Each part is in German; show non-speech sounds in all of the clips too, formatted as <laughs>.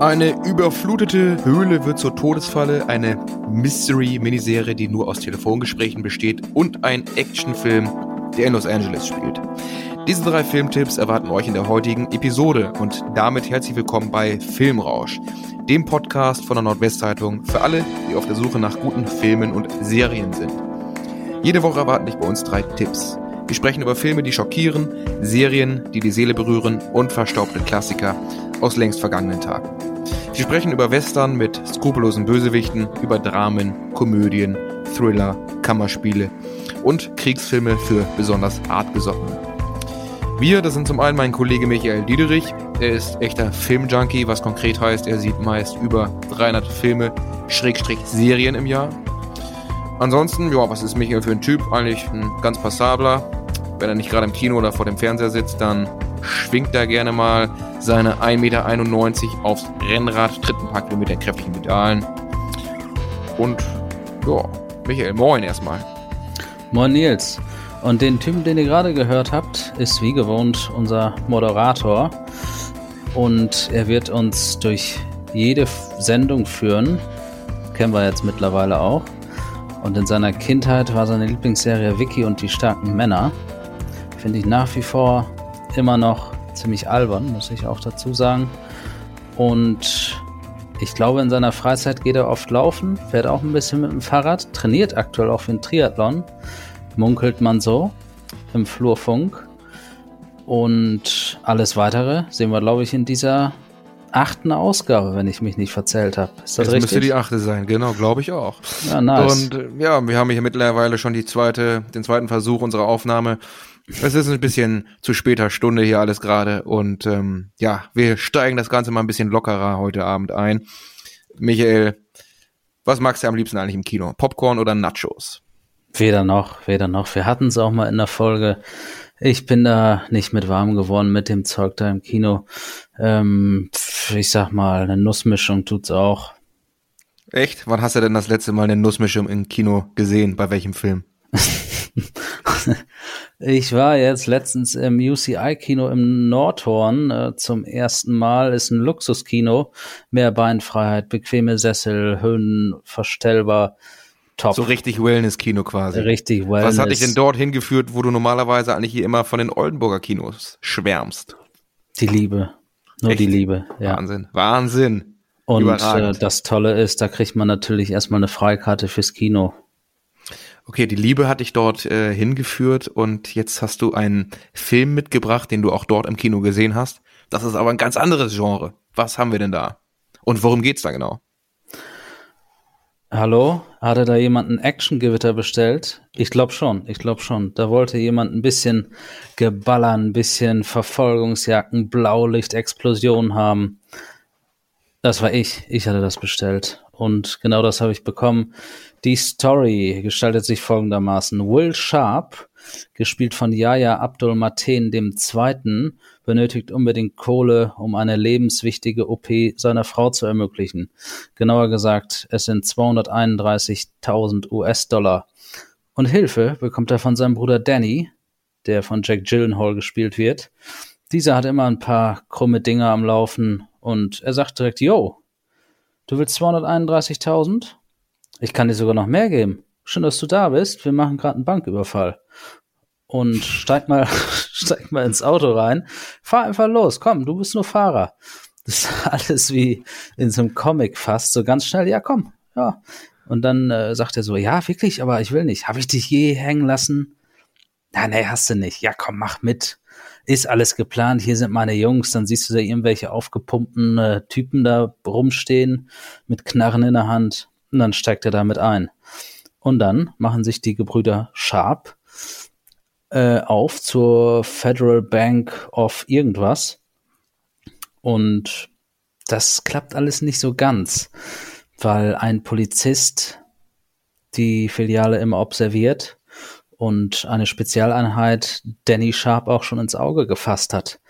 Eine überflutete Höhle wird zur Todesfalle, eine Mystery-Miniserie, die nur aus Telefongesprächen besteht und ein Actionfilm, der in Los Angeles spielt. Diese drei Filmtipps erwarten euch in der heutigen Episode und damit herzlich willkommen bei Filmrausch, dem Podcast von der Nordwestzeitung für alle, die auf der Suche nach guten Filmen und Serien sind. Jede Woche erwarten dich bei uns drei Tipps. Wir sprechen über Filme, die schockieren, Serien, die die Seele berühren und verstaubte Klassiker aus längst vergangenen Tagen. Wir sprechen über Western mit skrupellosen Bösewichten, über Dramen, Komödien, Thriller, Kammerspiele und Kriegsfilme für besonders Artgesottene. Wir, das sind zum einen mein Kollege Michael Diederich. Er ist echter Filmjunkie, was konkret heißt, er sieht meist über 300 Filme, Schrägstrich Serien im Jahr. Ansonsten, ja, was ist Michael für ein Typ? Eigentlich ein ganz passabler. Wenn er nicht gerade im Kino oder vor dem Fernseher sitzt, dann schwingt er gerne mal seine 1,91 Meter aufs Rennrad, tritt ein paar Kilometer kräftigen Pedalen. Und ja, Michael, moin erstmal. Moin Nils. Und den Typen, den ihr gerade gehört habt, ist wie gewohnt unser Moderator. Und er wird uns durch jede Sendung führen. Kennen wir jetzt mittlerweile auch. Und in seiner Kindheit war seine Lieblingsserie Vicky und die starken Männer. Finde ich nach wie vor immer noch ziemlich albern, muss ich auch dazu sagen. Und ich glaube, in seiner Freizeit geht er oft laufen, fährt auch ein bisschen mit dem Fahrrad, trainiert aktuell auch für den Triathlon munkelt man so im Flurfunk. Und alles weitere sehen wir, glaube ich, in dieser achten Ausgabe, wenn ich mich nicht verzählt habe. Ist das, das richtig? müsste die achte sein, genau, glaube ich auch. Ja, nice. Und ja, wir haben hier mittlerweile schon die zweite, den zweiten Versuch unserer Aufnahme. Es ist ein bisschen zu später Stunde hier alles gerade und ähm, ja, wir steigen das Ganze mal ein bisschen lockerer heute Abend ein. Michael, was magst du am liebsten eigentlich im Kino? Popcorn oder Nachos? Weder noch, weder noch. Wir hatten es auch mal in der Folge. Ich bin da nicht mit warm geworden mit dem Zeug da im Kino. Ähm, ich sag mal, eine Nussmischung tut's auch. Echt? Wann hast du denn das letzte Mal eine Nussmischung im Kino gesehen? Bei welchem Film? <laughs> ich war jetzt letztens im UCI-Kino im Nordhorn äh, zum ersten Mal. Ist ein Luxuskino. Mehr Beinfreiheit, bequeme Sessel, Höhen verstellbar top. So richtig Wellness-Kino quasi. Richtig Wellness. Was hat dich denn dort hingeführt, wo du normalerweise eigentlich hier immer von den Oldenburger Kinos schwärmst? Die Liebe. Nur Echt? die Liebe, ja. Wahnsinn. Wahnsinn. Und äh, das Tolle ist, da kriegt man natürlich erstmal eine Freikarte fürs Kino. Okay, die Liebe hat dich dort äh, hingeführt und jetzt hast du einen Film mitgebracht, den du auch dort im Kino gesehen hast. Das ist aber ein ganz anderes Genre. Was haben wir denn da? Und worum geht's da genau? Hallo? Hatte da jemand ein Actiongewitter bestellt? Ich glaube schon, ich glaube schon. Da wollte jemand ein bisschen geballern, ein bisschen Verfolgungsjagden, Blaulicht, Explosionen haben. Das war ich. Ich hatte das bestellt. Und genau das habe ich bekommen. Die Story gestaltet sich folgendermaßen. Will Sharp, gespielt von Yahya Abdul Mateen II., benötigt unbedingt Kohle, um eine lebenswichtige OP seiner Frau zu ermöglichen. Genauer gesagt, es sind 231.000 US-Dollar. Und Hilfe bekommt er von seinem Bruder Danny, der von Jack Gyllenhaal gespielt wird. Dieser hat immer ein paar krumme Dinger am Laufen und er sagt direkt, yo, du willst 231.000? Ich kann dir sogar noch mehr geben. Schön, dass du da bist. Wir machen gerade einen Banküberfall und steig mal, <laughs> steig mal ins Auto rein, fahr einfach los, komm, du bist nur Fahrer. Das ist alles wie in so einem Comic fast, so ganz schnell, ja komm, ja. Und dann äh, sagt er so, ja, wirklich, aber ich will nicht. Habe ich dich je hängen lassen? Ja, nee, hast du nicht. Ja, komm, mach mit. Ist alles geplant. Hier sind meine Jungs. Dann siehst du da irgendwelche aufgepumpten äh, Typen da rumstehen mit Knarren in der Hand. Und dann steigt er damit ein. Und dann machen sich die Gebrüder Sharp äh, auf zur Federal Bank of irgendwas. Und das klappt alles nicht so ganz, weil ein Polizist die Filiale immer observiert und eine Spezialeinheit Danny Sharp auch schon ins Auge gefasst hat.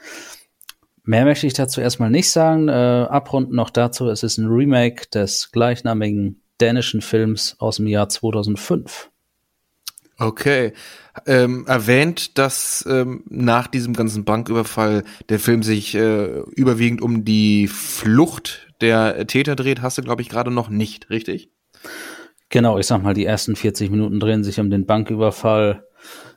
Mehr möchte ich dazu erstmal nicht sagen. Äh, abrunden noch dazu, es ist ein Remake des gleichnamigen dänischen Films aus dem Jahr 2005. Okay. Ähm, erwähnt, dass ähm, nach diesem ganzen Banküberfall der Film sich äh, überwiegend um die Flucht der Täter dreht, hast du, glaube ich, gerade noch nicht, richtig? Genau, ich sag mal, die ersten 40 Minuten drehen sich um den Banküberfall,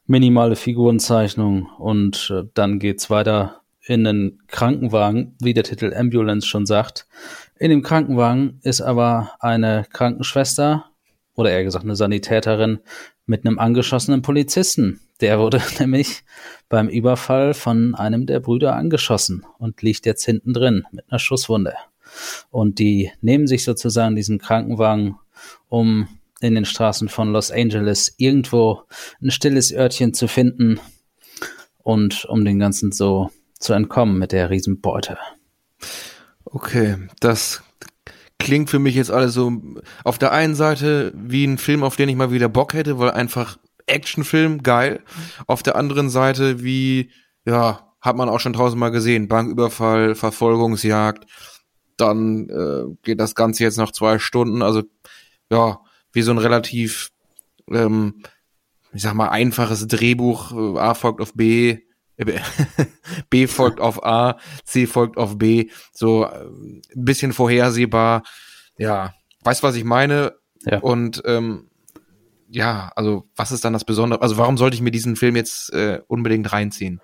minimale Figurenzeichnung und äh, dann geht's weiter in den Krankenwagen, wie der Titel Ambulance schon sagt. In dem Krankenwagen ist aber eine Krankenschwester oder eher gesagt eine Sanitäterin mit einem angeschossenen Polizisten. Der wurde <laughs> nämlich beim Überfall von einem der Brüder angeschossen und liegt jetzt hinten drin mit einer Schusswunde. Und die nehmen sich sozusagen diesen Krankenwagen, um in den Straßen von Los Angeles irgendwo ein stilles Örtchen zu finden und um den Ganzen so zu entkommen mit der Riesenbeute. Okay, das klingt für mich jetzt alles so auf der einen Seite wie ein Film, auf den ich mal wieder Bock hätte, weil einfach Actionfilm, geil. Auf der anderen Seite wie, ja, hat man auch schon tausendmal gesehen, Banküberfall, Verfolgungsjagd, dann äh, geht das Ganze jetzt noch zwei Stunden. Also ja, wie so ein relativ, ähm, ich sag mal, einfaches Drehbuch. Äh, A folgt auf B, <laughs> B folgt auf A, C folgt auf B. So ein bisschen vorhersehbar. Ja, weißt was ich meine? Ja. Und ähm, ja, also was ist dann das Besondere? Also warum sollte ich mir diesen Film jetzt äh, unbedingt reinziehen?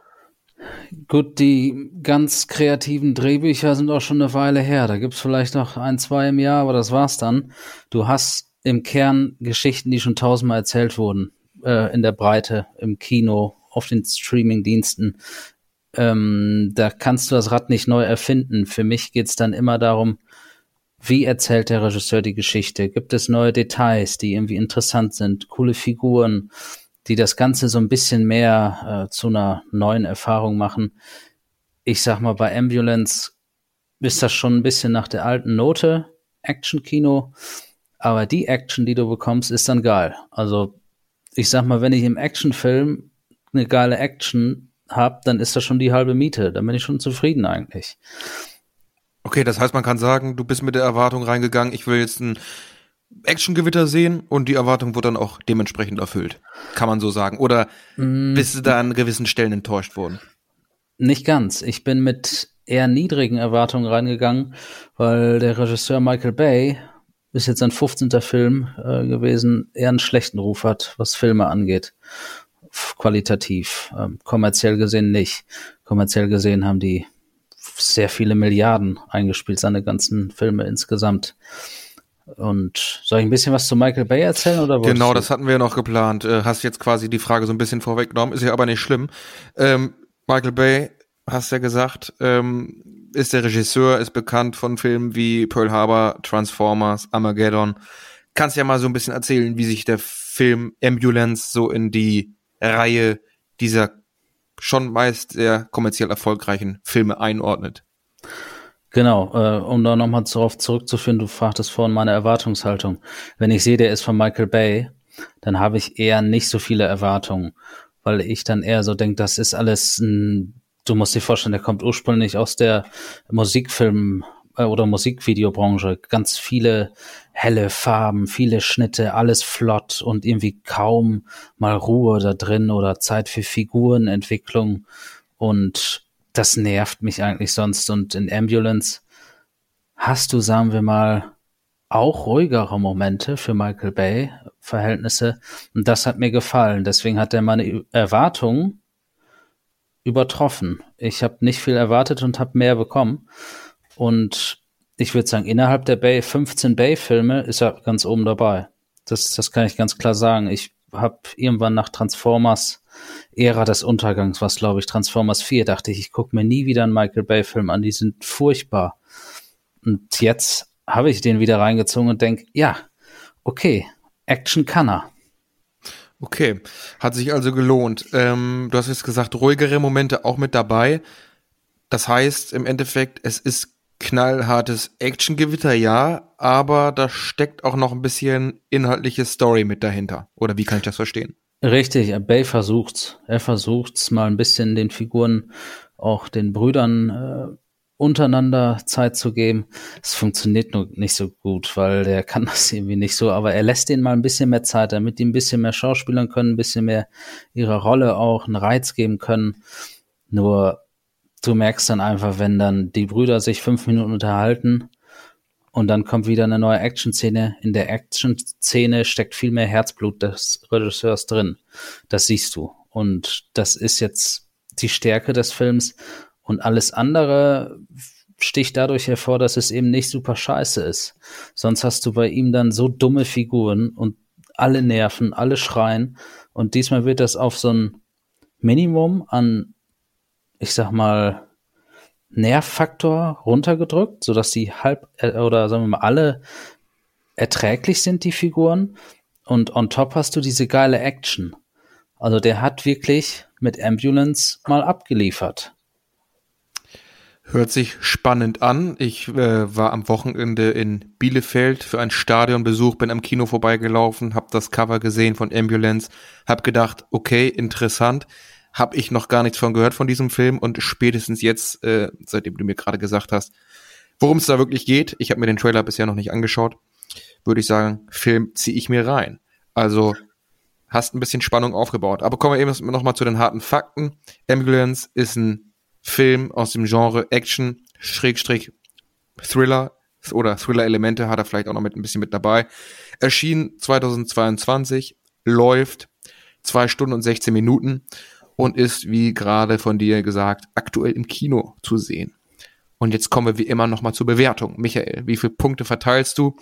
Gut, die ganz kreativen Drehbücher sind auch schon eine Weile her. Da gibt's vielleicht noch ein, zwei im Jahr, aber das war's dann. Du hast im Kern Geschichten, die schon tausendmal erzählt wurden, äh, in der Breite, im Kino, auf den Streaming-Diensten. Ähm, da kannst du das Rad nicht neu erfinden. Für mich geht's dann immer darum, wie erzählt der Regisseur die Geschichte? Gibt es neue Details, die irgendwie interessant sind, coole Figuren? die das Ganze so ein bisschen mehr äh, zu einer neuen Erfahrung machen. Ich sag mal, bei Ambulance ist das schon ein bisschen nach der alten Note Action-Kino, aber die Action, die du bekommst, ist dann geil. Also ich sag mal, wenn ich im Actionfilm eine geile Action habe, dann ist das schon die halbe Miete. Dann bin ich schon zufrieden eigentlich. Okay, das heißt, man kann sagen, du bist mit der Erwartung reingegangen, ich will jetzt ein Actiongewitter sehen und die Erwartung wurde dann auch dementsprechend erfüllt. Kann man so sagen. Oder mm. bist du da an gewissen Stellen enttäuscht worden? Nicht ganz. Ich bin mit eher niedrigen Erwartungen reingegangen, weil der Regisseur Michael Bay ist jetzt ein 15. Film äh, gewesen, eher einen schlechten Ruf hat, was Filme angeht. Qualitativ. Ähm, kommerziell gesehen nicht. Kommerziell gesehen haben die sehr viele Milliarden eingespielt, seine ganzen Filme insgesamt. Und soll ich ein bisschen was zu Michael Bay erzählen oder Genau, das hatten wir ja noch geplant. Äh, hast jetzt quasi die Frage so ein bisschen vorweggenommen, ist ja aber nicht schlimm. Ähm, Michael Bay, hast ja gesagt, ähm, ist der Regisseur, ist bekannt von Filmen wie Pearl Harbor, Transformers, Armageddon. Kannst ja mal so ein bisschen erzählen, wie sich der Film Ambulance so in die Reihe dieser schon meist sehr kommerziell erfolgreichen Filme einordnet. Genau, äh, um da nochmal darauf zurückzuführen, du fragtest vorhin meine Erwartungshaltung. Wenn ich sehe, der ist von Michael Bay, dann habe ich eher nicht so viele Erwartungen, weil ich dann eher so denke, das ist alles ein, du musst dir vorstellen, der kommt ursprünglich aus der Musikfilm- oder Musikvideobranche. Ganz viele helle Farben, viele Schnitte, alles flott und irgendwie kaum mal Ruhe da drin oder Zeit für Figurenentwicklung und das nervt mich eigentlich sonst. Und in Ambulance hast du, sagen wir mal, auch ruhigere Momente für Michael Bay Verhältnisse. Und das hat mir gefallen. Deswegen hat er meine Erwartungen übertroffen. Ich habe nicht viel erwartet und habe mehr bekommen. Und ich würde sagen, innerhalb der Bay 15 Bay-Filme ist er ganz oben dabei. Das, das kann ich ganz klar sagen. Ich habe irgendwann nach Transformers Ära des Untergangs, was glaube ich Transformers 4, dachte ich, ich gucke mir nie wieder einen Michael Bay-Film an, die sind furchtbar. Und jetzt habe ich den wieder reingezogen und denke, ja, okay, Action kann er. Okay, hat sich also gelohnt. Ähm, du hast jetzt gesagt, ruhigere Momente auch mit dabei. Das heißt im Endeffekt, es ist knallhartes Actiongewitter, ja, aber da steckt auch noch ein bisschen inhaltliche Story mit dahinter. Oder wie kann ich das verstehen? Richtig, Bay versucht's. Er versucht's mal ein bisschen den Figuren, auch den Brüdern, äh, untereinander Zeit zu geben. Es funktioniert nur nicht so gut, weil der kann <laughs> das irgendwie nicht so, aber er lässt denen mal ein bisschen mehr Zeit, damit die ein bisschen mehr schauspielern können, ein bisschen mehr ihrer Rolle auch einen Reiz geben können. Nur du merkst dann einfach, wenn dann die Brüder sich fünf Minuten unterhalten und dann kommt wieder eine neue Action-Szene. In der Action-Szene steckt viel mehr Herzblut des Regisseurs drin. Das siehst du. Und das ist jetzt die Stärke des Films. Und alles andere sticht dadurch hervor, dass es eben nicht super scheiße ist. Sonst hast du bei ihm dann so dumme Figuren und alle nerven, alle schreien. Und diesmal wird das auf so ein Minimum an, ich sag mal, Nervfaktor runtergedrückt, sodass sie halb äh, oder sagen wir mal alle erträglich sind, die Figuren. Und on top hast du diese geile Action. Also der hat wirklich mit Ambulance mal abgeliefert. Hört sich spannend an. Ich äh, war am Wochenende in Bielefeld für einen Stadionbesuch, bin am Kino vorbeigelaufen, habe das Cover gesehen von Ambulance, habe gedacht, okay, interessant, habe ich noch gar nichts von gehört von diesem Film und spätestens jetzt, äh, seitdem du mir gerade gesagt hast, worum es da wirklich geht, ich habe mir den Trailer bisher noch nicht angeschaut, würde ich sagen, Film ziehe ich mir rein. Also hast ein bisschen Spannung aufgebaut. Aber kommen wir eben noch mal zu den harten Fakten. Ambulance ist ein Film aus dem Genre Action, Schrägstrich, Thriller oder Thriller-Elemente hat er vielleicht auch noch mit ein bisschen mit dabei. Erschien 2022, läuft zwei Stunden und 16 Minuten und ist, wie gerade von dir gesagt, aktuell im Kino zu sehen. Und jetzt kommen wir wie immer noch mal zur Bewertung. Michael, wie viele Punkte verteilst du?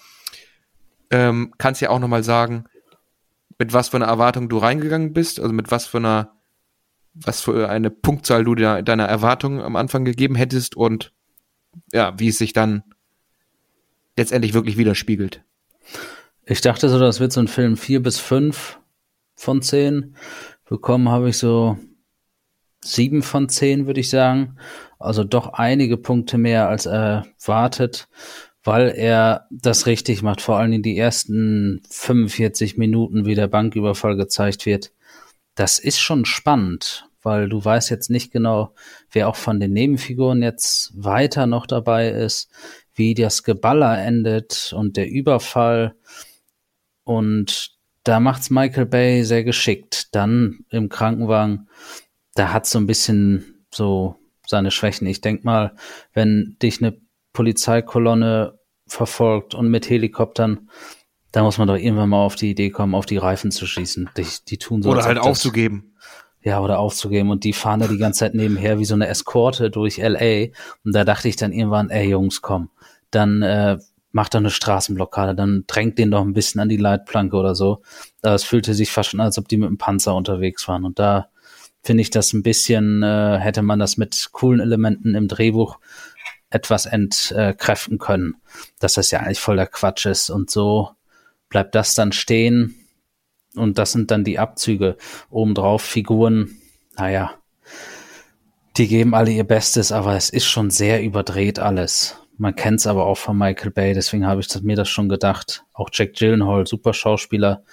Ähm, kannst ja auch noch mal sagen, mit was für einer Erwartung du reingegangen bist, also mit was für einer was für eine Punktzahl du deiner Erwartungen am Anfang gegeben hättest und ja, wie es sich dann letztendlich wirklich widerspiegelt. Ich dachte so, das wird so ein Film vier bis fünf von zehn. Bekommen habe ich so sieben von zehn, würde ich sagen. Also doch einige Punkte mehr als erwartet, weil er das richtig macht. Vor allem in die ersten 45 Minuten, wie der Banküberfall gezeigt wird das ist schon spannend, weil du weißt jetzt nicht genau, wer auch von den Nebenfiguren jetzt weiter noch dabei ist, wie das Geballer endet und der Überfall. Und da macht's Michael Bay sehr geschickt. Dann im Krankenwagen, da hat so ein bisschen so seine Schwächen. Ich denk mal, wenn dich eine Polizeikolonne verfolgt und mit Helikoptern, da muss man doch irgendwann mal auf die Idee kommen, auf die Reifen zu schießen. Die, die tun so. Oder halt aufzugeben. Ja, oder aufzugeben. Und die fahren da die ganze Zeit nebenher wie so eine Eskorte durch LA. Und da dachte ich dann irgendwann, ey Jungs, komm, dann äh, macht doch eine Straßenblockade, dann drängt den doch ein bisschen an die Leitplanke oder so. Das fühlte sich fast schon, als ob die mit dem Panzer unterwegs waren. Und da finde ich das ein bisschen, äh, hätte man das mit coolen Elementen im Drehbuch etwas entkräften können, dass das ja eigentlich voll der Quatsch ist. Und so bleibt das dann stehen und das sind dann die Abzüge. Obendrauf Figuren, naja, die geben alle ihr Bestes, aber es ist schon sehr überdreht alles. Man kennt es aber auch von Michael Bay, deswegen habe ich das, mir das schon gedacht. Auch Jack Gyllenhaal, super Schauspieler,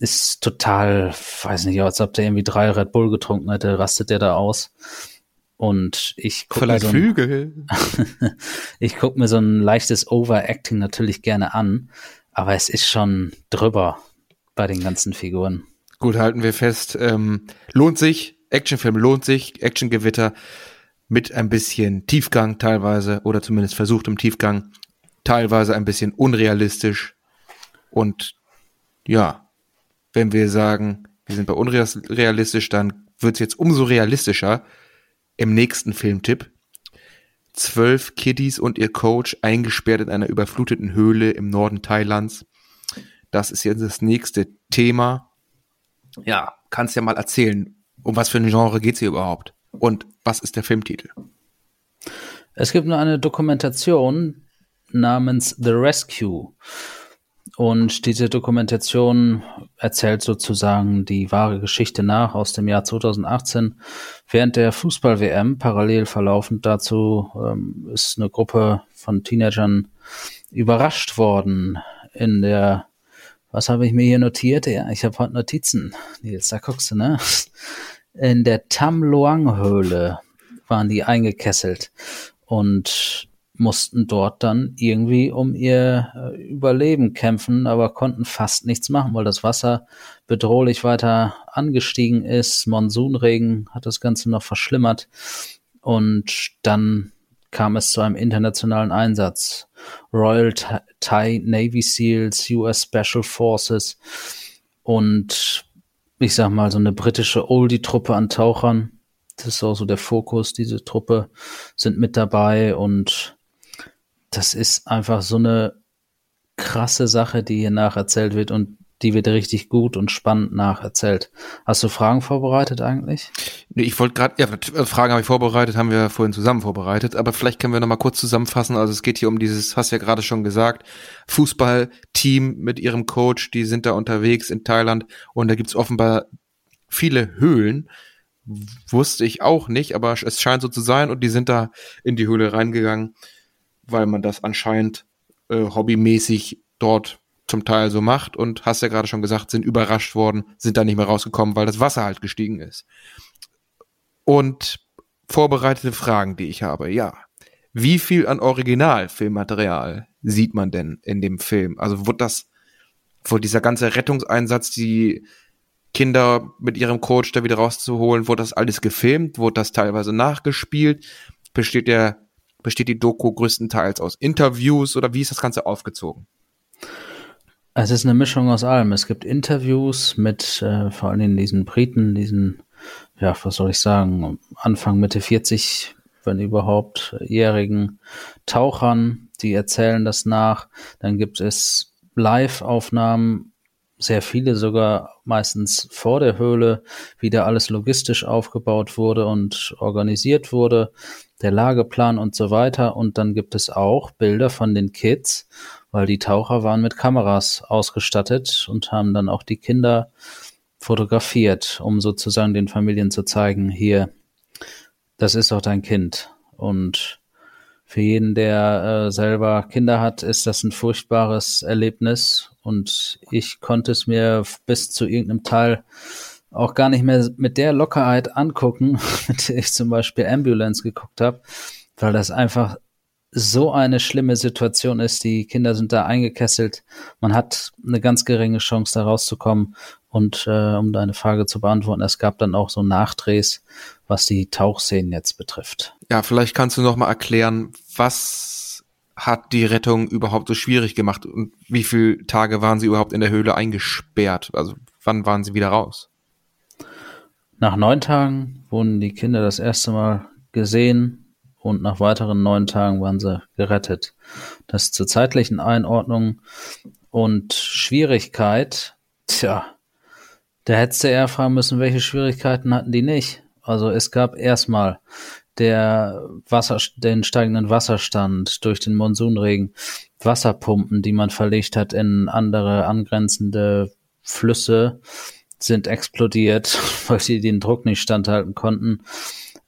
ist total, weiß nicht, als ob der irgendwie drei Red Bull getrunken hätte, rastet der da aus. Und ich gucke mir, so ein, <laughs> ich guck mir so ein leichtes Overacting natürlich gerne an, aber es ist schon drüber bei den ganzen Figuren. Gut, halten wir fest. Ähm, lohnt sich. Actionfilm lohnt sich. Actiongewitter mit ein bisschen Tiefgang teilweise oder zumindest versuchtem Tiefgang. Teilweise ein bisschen unrealistisch. Und ja, wenn wir sagen, wir sind bei unrealistisch, dann wird es jetzt umso realistischer im nächsten Filmtipp zwölf Kiddies und ihr Coach eingesperrt in einer überfluteten Höhle im Norden Thailands. Das ist jetzt das nächste Thema. Ja, kannst ja mal erzählen, um was für ein Genre geht's hier überhaupt? Und was ist der Filmtitel? Es gibt nur eine Dokumentation namens The Rescue. Und diese Dokumentation erzählt sozusagen die wahre Geschichte nach aus dem Jahr 2018. Während der Fußball-WM, parallel verlaufend dazu, ähm, ist eine Gruppe von Teenagern überrascht worden in der, was habe ich mir hier notiert? Ja, ich habe heute Notizen. Nils, da guckst du, ne? In der Tam Luang Höhle waren die eingekesselt. und mussten dort dann irgendwie um ihr äh, Überleben kämpfen, aber konnten fast nichts machen, weil das Wasser bedrohlich weiter angestiegen ist. Monsunregen hat das Ganze noch verschlimmert. Und dann kam es zu einem internationalen Einsatz. Royal Thai Navy SEALs, US Special Forces und ich sag mal so eine britische Oldie-Truppe an Tauchern. Das ist auch so der Fokus. Diese Truppe sind mit dabei und das ist einfach so eine krasse Sache, die hier nacherzählt wird und die wird richtig gut und spannend nacherzählt. Hast du Fragen vorbereitet eigentlich? Nee, ich wollte gerade, ja, äh, Fragen habe ich vorbereitet, haben wir vorhin zusammen vorbereitet, aber vielleicht können wir nochmal kurz zusammenfassen. Also es geht hier um dieses, hast ja gerade schon gesagt, Fußballteam mit ihrem Coach, die sind da unterwegs in Thailand und da gibt's offenbar viele Höhlen. Wusste ich auch nicht, aber es scheint so zu sein und die sind da in die Höhle reingegangen weil man das anscheinend äh, hobbymäßig dort zum Teil so macht und hast ja gerade schon gesagt, sind überrascht worden, sind da nicht mehr rausgekommen, weil das Wasser halt gestiegen ist. Und vorbereitete Fragen, die ich habe, ja. Wie viel an Originalfilmmaterial sieht man denn in dem Film? Also wurde das, wurde dieser ganze Rettungseinsatz, die Kinder mit ihrem Coach da wieder rauszuholen, wurde das alles gefilmt? Wurde das teilweise nachgespielt? Besteht der Besteht die Doku größtenteils aus Interviews oder wie ist das Ganze aufgezogen? Es ist eine Mischung aus allem. Es gibt Interviews mit äh, vor allem diesen Briten, diesen, ja, was soll ich sagen, Anfang, Mitte 40, wenn überhaupt, jährigen Tauchern, die erzählen das nach. Dann gibt es Live-Aufnahmen, sehr viele sogar meistens vor der Höhle, wie da alles logistisch aufgebaut wurde und organisiert wurde der Lageplan und so weiter. Und dann gibt es auch Bilder von den Kids, weil die Taucher waren mit Kameras ausgestattet und haben dann auch die Kinder fotografiert, um sozusagen den Familien zu zeigen, hier, das ist auch dein Kind. Und für jeden, der äh, selber Kinder hat, ist das ein furchtbares Erlebnis. Und ich konnte es mir bis zu irgendeinem Teil auch gar nicht mehr mit der Lockerheit angucken, <laughs> mit der ich zum Beispiel Ambulance geguckt habe, weil das einfach so eine schlimme Situation ist. Die Kinder sind da eingekesselt. Man hat eine ganz geringe Chance, da rauszukommen. Und äh, um deine Frage zu beantworten, es gab dann auch so Nachdrehs, was die Tauchszenen jetzt betrifft. Ja, vielleicht kannst du noch mal erklären, was hat die Rettung überhaupt so schwierig gemacht und wie viele Tage waren sie überhaupt in der Höhle eingesperrt? Also wann waren sie wieder raus? Nach neun Tagen wurden die Kinder das erste Mal gesehen und nach weiteren neun Tagen waren sie gerettet. Das zur zeitlichen Einordnung und Schwierigkeit, tja, da hättest du eher fragen müssen, welche Schwierigkeiten hatten die nicht. Also es gab erstmal der Wasser, den steigenden Wasserstand durch den Monsunregen, Wasserpumpen, die man verlegt hat in andere angrenzende Flüsse, sind explodiert, <laughs> weil sie den Druck nicht standhalten konnten.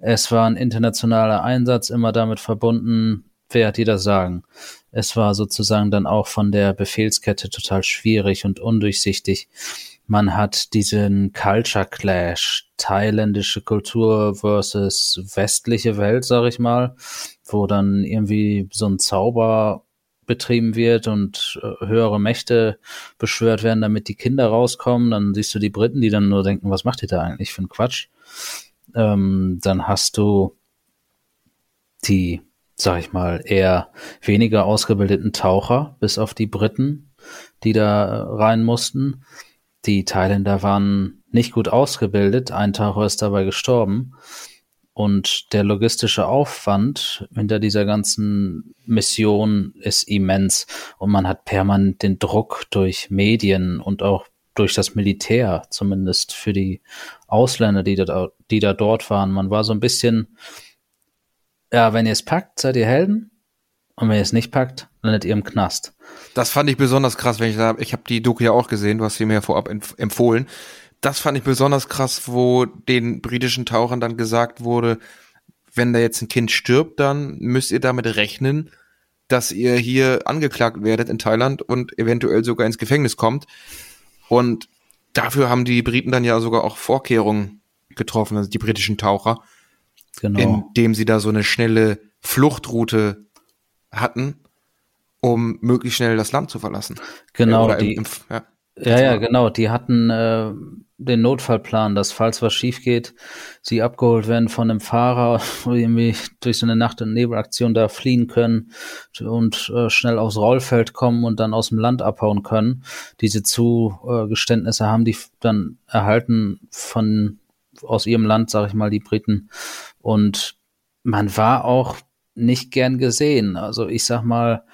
Es war ein internationaler Einsatz, immer damit verbunden, wer hat die das sagen? Es war sozusagen dann auch von der Befehlskette total schwierig und undurchsichtig. Man hat diesen Culture Clash, thailändische Kultur versus westliche Welt, sag ich mal, wo dann irgendwie so ein Zauber betrieben wird und äh, höhere Mächte beschwört werden, damit die Kinder rauskommen. Dann siehst du die Briten, die dann nur denken, was macht ihr da eigentlich für einen Quatsch? Ähm, dann hast du die, sag ich mal, eher weniger ausgebildeten Taucher, bis auf die Briten, die da rein mussten. Die Thailänder waren nicht gut ausgebildet. Ein Taucher ist dabei gestorben. Und der logistische Aufwand hinter dieser ganzen Mission ist immens. Und man hat permanent den Druck durch Medien und auch durch das Militär, zumindest für die Ausländer, die da, die da dort waren. Man war so ein bisschen, ja, wenn ihr es packt, seid ihr Helden. Und wenn ihr es nicht packt, landet ihr im Knast. Das fand ich besonders krass, wenn ich da, ich habe die Doku ja auch gesehen, du hast sie mir vorab empfohlen das fand ich besonders krass, wo den britischen Tauchern dann gesagt wurde, wenn da jetzt ein Kind stirbt, dann müsst ihr damit rechnen, dass ihr hier angeklagt werdet in Thailand und eventuell sogar ins Gefängnis kommt. Und dafür haben die Briten dann ja sogar auch Vorkehrungen getroffen, also die britischen Taucher, genau. indem sie da so eine schnelle Fluchtroute hatten, um möglichst schnell das Land zu verlassen. Genau, im- die, im- ja. Ja, ja, genau. Die hatten äh, den Notfallplan, dass falls was schief geht, sie abgeholt werden von einem Fahrer, <laughs> wo irgendwie durch so eine Nacht- und Nebelaktion da fliehen können und äh, schnell aufs Rollfeld kommen und dann aus dem Land abhauen können. Diese Zugeständnisse haben die dann erhalten von aus ihrem Land, sag ich mal, die Briten. Und man war auch nicht gern gesehen. Also ich sag mal,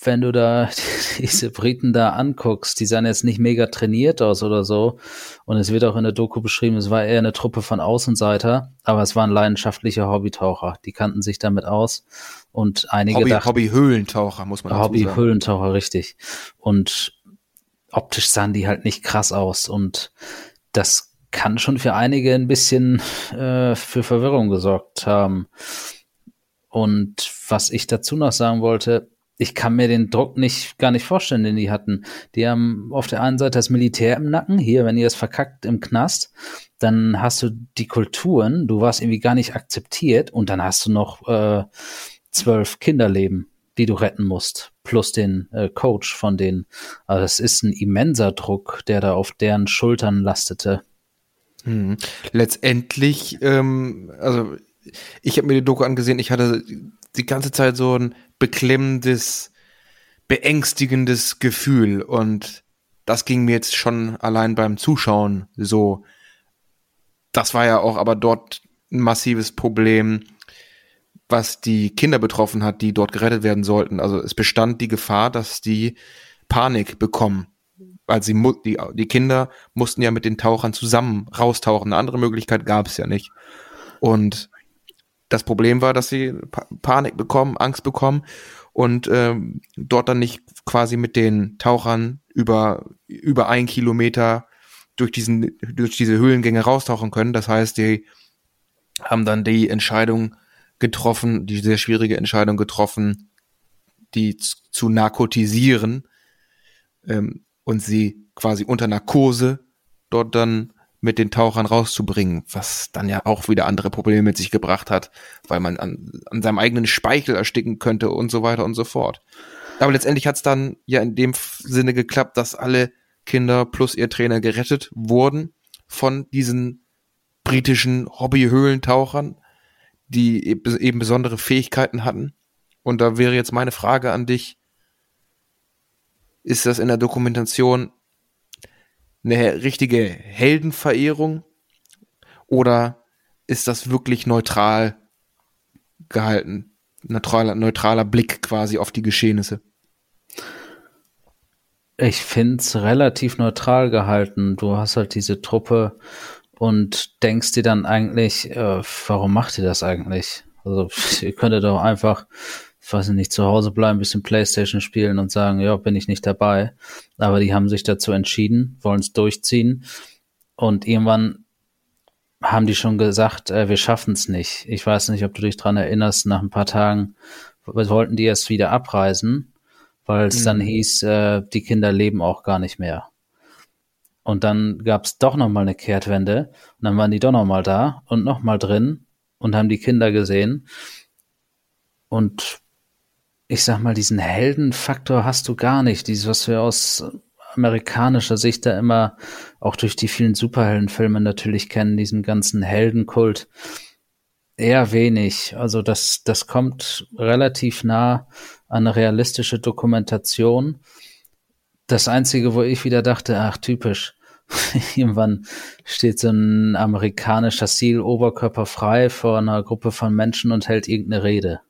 wenn du da <laughs> diese Briten da anguckst, die sahen jetzt nicht mega trainiert aus oder so. Und es wird auch in der Doku beschrieben, es war eher eine Truppe von Außenseiter, aber es waren leidenschaftliche Hobbytaucher. Die kannten sich damit aus. Und einige Hobby, dachten, Hobby-Höhlentaucher, muss man dazu sagen. Hobby-Höhlentaucher, richtig. Und optisch sahen die halt nicht krass aus. Und das kann schon für einige ein bisschen äh, für Verwirrung gesorgt haben. Und was ich dazu noch sagen wollte, ich kann mir den Druck nicht gar nicht vorstellen, den die hatten. Die haben auf der einen Seite das Militär im Nacken, hier, wenn ihr es verkackt im Knast, dann hast du die Kulturen, du warst irgendwie gar nicht akzeptiert und dann hast du noch äh, zwölf Kinderleben, die du retten musst, plus den äh, Coach von denen. Also es ist ein immenser Druck, der da auf deren Schultern lastete. Mhm. Letztendlich, ähm, also ich habe mir die Doku angesehen, ich hatte die ganze Zeit so ein beklemmendes, beängstigendes Gefühl und das ging mir jetzt schon allein beim Zuschauen so. Das war ja auch aber dort ein massives Problem, was die Kinder betroffen hat, die dort gerettet werden sollten. Also es bestand die Gefahr, dass die Panik bekommen weil sie die, die Kinder mussten ja mit den Tauchern zusammen raustauchen. Eine andere Möglichkeit gab es ja nicht. Und das Problem war, dass sie pa Panik bekommen, Angst bekommen und ähm, dort dann nicht quasi mit den Tauchern über über ein Kilometer durch diesen durch diese Höhlengänge raustauchen können. Das heißt, die haben dann die Entscheidung getroffen, die sehr schwierige Entscheidung getroffen, die zu, zu narkotisieren. Ähm, und sie quasi unter Narkose dort dann mit den Tauchern rauszubringen, was dann ja auch wieder andere Probleme mit sich gebracht hat, weil man an, an seinem eigenen Speichel ersticken könnte und so weiter und so fort. Aber letztendlich hat es dann ja in dem Sinne geklappt, dass alle Kinder plus ihr Trainer gerettet wurden von diesen britischen Hobbyhöhlentauchern, die eben besondere Fähigkeiten hatten. Und da wäre jetzt meine Frage an dich, ist das in der Dokumentation eine richtige Heldenverehrung oder ist das wirklich neutral gehalten? Neutraler, neutraler Blick quasi auf die Geschehnisse. Ich finde es relativ neutral gehalten. Du hast halt diese Truppe und denkst dir dann eigentlich, äh, warum macht ihr das eigentlich? Also <laughs> ihr könntet doch einfach ich weiß nicht, zu Hause bleiben, bisschen Playstation spielen und sagen, ja, bin ich nicht dabei. Aber die haben sich dazu entschieden, wollen es durchziehen. Und irgendwann haben die schon gesagt, äh, wir schaffen es nicht. Ich weiß nicht, ob du dich dran erinnerst, nach ein paar Tagen wollten die erst wieder abreisen, weil es mhm. dann hieß, äh, die Kinder leben auch gar nicht mehr. Und dann gab es doch noch mal eine Kehrtwende und dann waren die doch noch mal da und noch mal drin und haben die Kinder gesehen. Und ich sag mal, diesen Heldenfaktor hast du gar nicht. Dieses, was wir aus amerikanischer Sicht da immer auch durch die vielen Superheldenfilme natürlich kennen, diesen ganzen Heldenkult. Eher wenig. Also das, das kommt relativ nah an eine realistische Dokumentation. Das Einzige, wo ich wieder dachte, ach, typisch. <laughs> Irgendwann steht so ein amerikanischer Seal oberkörperfrei vor einer Gruppe von Menschen und hält irgendeine Rede.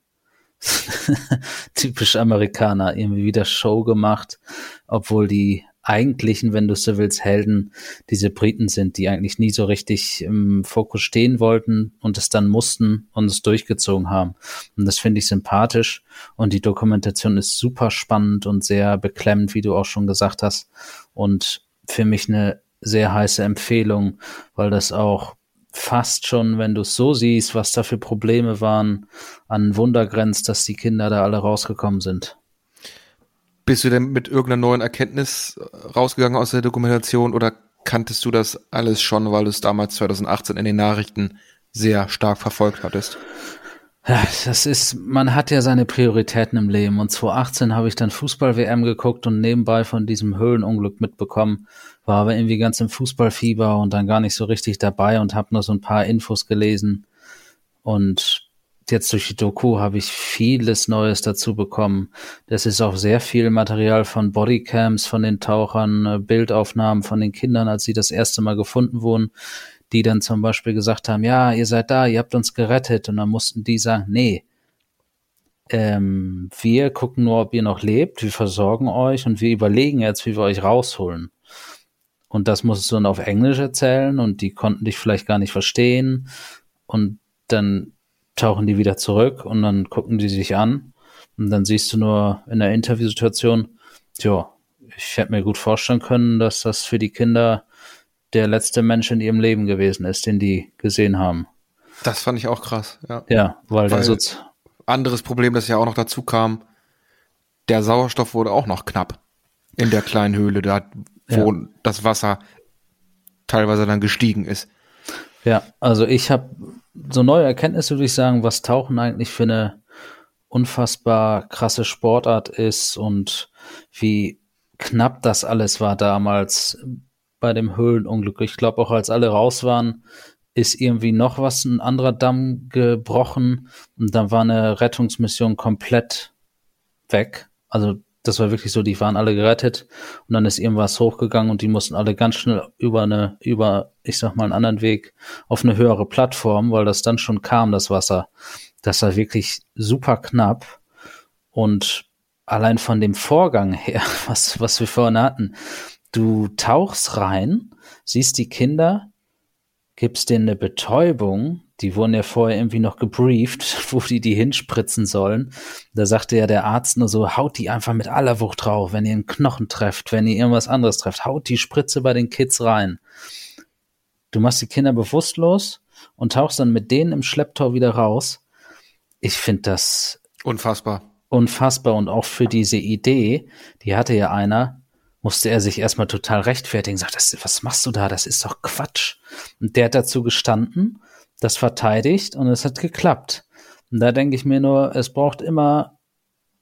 <laughs> Typisch Amerikaner, irgendwie wieder Show gemacht, obwohl die eigentlichen, wenn du so willst, Helden diese Briten sind, die eigentlich nie so richtig im Fokus stehen wollten und es dann mussten und es durchgezogen haben. Und das finde ich sympathisch und die Dokumentation ist super spannend und sehr beklemmend, wie du auch schon gesagt hast. Und für mich eine sehr heiße Empfehlung, weil das auch fast schon, wenn du es so siehst, was da für Probleme waren, an Wunder grenzt, dass die Kinder da alle rausgekommen sind. Bist du denn mit irgendeiner neuen Erkenntnis rausgegangen aus der Dokumentation oder kanntest du das alles schon, weil du es damals 2018 in den Nachrichten sehr stark verfolgt hattest? Ja, das ist, man hat ja seine Prioritäten im Leben. Und 2018 habe ich dann Fußball-WM geguckt und nebenbei von diesem Höhlenunglück mitbekommen, war aber irgendwie ganz im Fußballfieber und dann gar nicht so richtig dabei und habe nur so ein paar Infos gelesen. Und jetzt durch die Doku habe ich vieles Neues dazu bekommen. Das ist auch sehr viel Material von Bodycams, von den Tauchern, äh, Bildaufnahmen von den Kindern, als sie das erste Mal gefunden wurden die dann zum Beispiel gesagt haben, ja, ihr seid da, ihr habt uns gerettet. Und dann mussten die sagen, nee, ähm, wir gucken nur, ob ihr noch lebt, wir versorgen euch und wir überlegen jetzt, wie wir euch rausholen. Und das musst du dann auf Englisch erzählen und die konnten dich vielleicht gar nicht verstehen. Und dann tauchen die wieder zurück und dann gucken die sich an. Und dann siehst du nur in der Interviewsituation, tja, ich hätte mir gut vorstellen können, dass das für die Kinder der letzte Mensch in ihrem Leben gewesen ist, den die gesehen haben. Das fand ich auch krass, ja. Ja, weil, weil der so anderes Problem, das ja auch noch dazu kam, der Sauerstoff wurde auch noch knapp in der kleinen Höhle, da wo ja. das Wasser teilweise dann gestiegen ist. Ja, also ich habe so neue Erkenntnisse, würde ich sagen, was Tauchen eigentlich für eine unfassbar krasse Sportart ist und wie knapp das alles war damals bei dem Höhlenunglück. Ich glaube auch, als alle raus waren, ist irgendwie noch was, ein anderer Damm gebrochen und dann war eine Rettungsmission komplett weg. Also das war wirklich so, die waren alle gerettet und dann ist irgendwas hochgegangen und die mussten alle ganz schnell über eine, über, ich sag mal, einen anderen Weg auf eine höhere Plattform, weil das dann schon kam, das Wasser. Das war wirklich super knapp und allein von dem Vorgang her, <laughs> was, was wir vorhin hatten, Du tauchst rein, siehst die Kinder, gibst denen eine Betäubung, die wurden ja vorher irgendwie noch gebrieft, <laughs> wo die die hinspritzen sollen. Da sagte ja der Arzt nur so, haut die einfach mit aller Wucht drauf, wenn ihr einen Knochen trefft, wenn ihr irgendwas anderes trefft, haut die Spritze bei den Kids rein. Du machst die Kinder bewusstlos und tauchst dann mit denen im Schlepptau wieder raus. Ich finde das unfassbar. Unfassbar und auch für diese Idee, die hatte ja einer, musste er sich erstmal total rechtfertigen, sagt, das, was machst du da? Das ist doch Quatsch. Und der hat dazu gestanden, das verteidigt und es hat geklappt. Und da denke ich mir nur, es braucht immer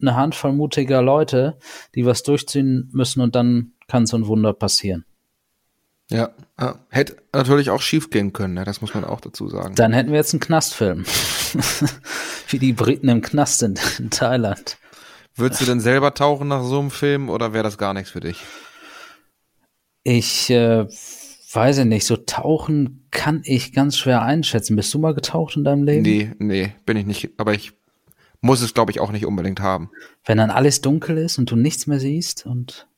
eine Handvoll mutiger Leute, die was durchziehen müssen und dann kann so ein Wunder passieren. Ja, hätte natürlich auch schief gehen können, ne? das muss man auch dazu sagen. Dann hätten wir jetzt einen Knastfilm. <laughs> Wie die Briten im Knast sind in Thailand. Würdest du denn selber tauchen nach so einem Film oder wäre das gar nichts für dich? Ich äh, weiß nicht, so tauchen kann ich ganz schwer einschätzen. Bist du mal getaucht in deinem Leben? Nee, nee, bin ich nicht, aber ich muss es, glaube ich, auch nicht unbedingt haben. Wenn dann alles dunkel ist und du nichts mehr siehst und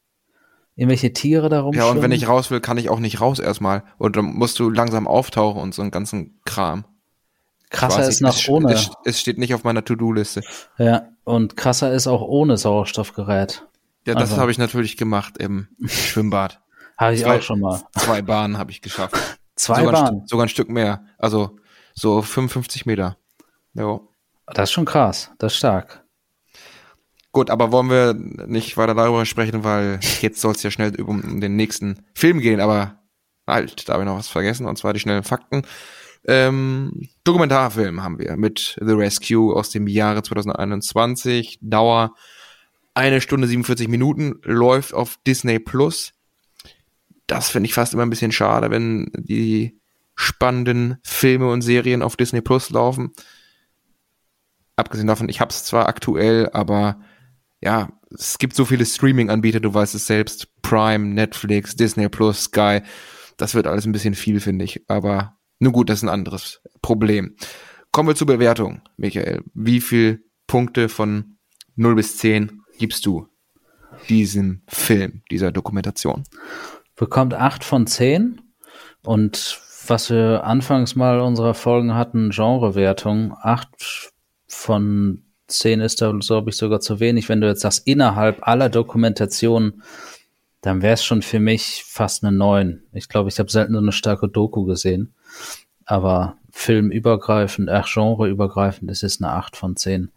irgendwelche Tiere darum. Ja, und wenn ich raus will, kann ich auch nicht raus erstmal. Und dann musst du langsam auftauchen und so einen ganzen Kram. Krasser ist noch es, ohne. Es, es, steht nicht auf meiner To-Do-Liste. Ja, und krasser ist auch ohne Sauerstoffgerät. Ja, das also. habe ich natürlich gemacht im <laughs> Schwimmbad. Habe ich zwei, auch schon mal. Zwei Bahnen habe ich geschafft. <laughs> Zwei sogar Bahnen? Ein, sogar ein Stück mehr. Also so 55 Meter. Jo. Das ist schon krass. Das ist stark. Gut, aber wollen wir nicht weiter darüber sprechen, weil jetzt soll es ja schnell um den nächsten Film gehen, aber halt, da habe ich noch was vergessen, und zwar die schnellen Fakten. Ähm, Dokumentarfilm haben wir mit The Rescue aus dem Jahre 2021. Dauer eine Stunde 47 Minuten, läuft auf Disney Plus. Das finde ich fast immer ein bisschen schade, wenn die spannenden Filme und Serien auf Disney Plus laufen. Abgesehen davon, ich habe es zwar aktuell, aber ja, es gibt so viele Streaming-Anbieter, du weißt es selbst, Prime, Netflix, Disney Plus, Sky. Das wird alles ein bisschen viel, finde ich. Aber nun gut, das ist ein anderes Problem. Kommen wir zur Bewertung, Michael. Wie viel Punkte von 0 bis 10 gibst du diesem Film, dieser Dokumentation? Bekommt 8 von 10 und was wir anfangs mal unserer Folgen hatten, Genrewertung, 8 von 10 ist da, glaube ich, sogar zu wenig. Wenn du jetzt sagst, innerhalb aller Dokumentationen, dann wäre es schon für mich fast eine 9. Ich glaube, ich habe selten so eine starke Doku gesehen. Aber filmübergreifend, ach, genreübergreifend ist es eine 8 von 10.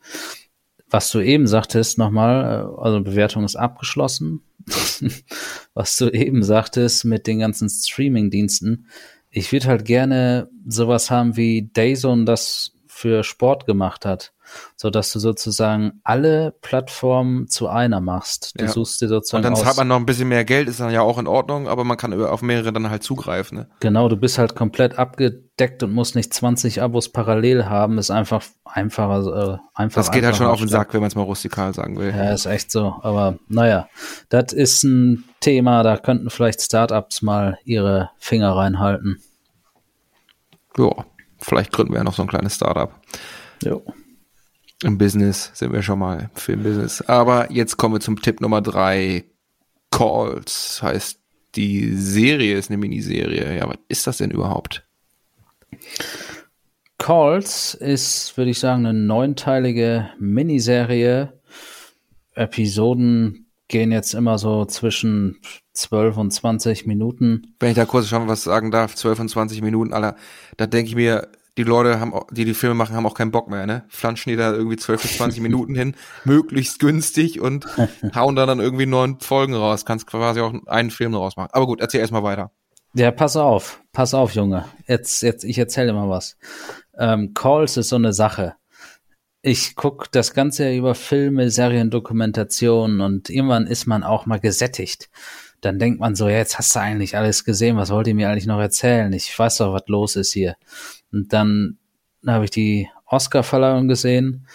Was du eben sagtest, nochmal, äh, also Bewertung ist abgeschlossen. <laughs> Was du eben sagtest mit den ganzen Streaming-Diensten, ich würde halt gerne sowas haben wie Dayzone, das für Sport gemacht hat, so dass du sozusagen alle Plattformen zu einer machst. Du Ja. suchst dir sozusagen Und dann hat man noch ein bisschen mehr Geld, ist dann ja auch in Ordnung, aber man kann auf mehrere dann halt zugreifen. Ne? genau, du bist halt komplett abgedeckt und musst nicht 20 Abos parallel haben, ist einfach einfacher, äh, einfach. Das geht halt schon auf den Sack, wenn man es mal rustikal sagen will. Ja, ist echt so. Aber naja, das ist ein Thema, da könnten vielleicht Startups mal ihre Finger reinhalten. Ja, vielleicht gründen wir ja noch so ein kleines Startup. Jo. Im Business sind wir schon mal, im Filmbusiness. Aber jetzt kommen wir zum Tipp Nummer drei. Calls heißt die Serie, ist eine Miniserie. Ja, was ist das denn überhaupt? Calls ist, würde ich sagen, eine neunteilige Miniserie. Episoden gehen jetzt immer so zwischen 12 und 20 Minuten. Wenn ich da kurz schon was sagen darf, 12 und 20 Minuten, aller, da denke ich mir, die Leute haben, die die Filme machen, haben auch keinen Bock mehr, ne? Flanschen die da irgendwie 12 bis 20 Minuten hin, möglichst günstig und <laughs> hauen da dann irgendwie neun Folgen raus. Kannst quasi auch einen Film draus machen. Aber gut, erzähl erstmal weiter. Ja, pass auf, pass auf, Junge. Jetzt, jetzt, ich erzähle dir mal was. Ähm, Calls ist so eine Sache. Ich guck das Ganze ja über Filme, Serien, Dokumentationen und irgendwann ist man auch mal gesättigt. Dann denkt man so, ja, jetzt hast du eigentlich alles gesehen, was wollt ihr mir eigentlich noch erzählen? Ich weiß doch, was los ist hier. Und dann habe ich die Oscar-Verleihung gesehen.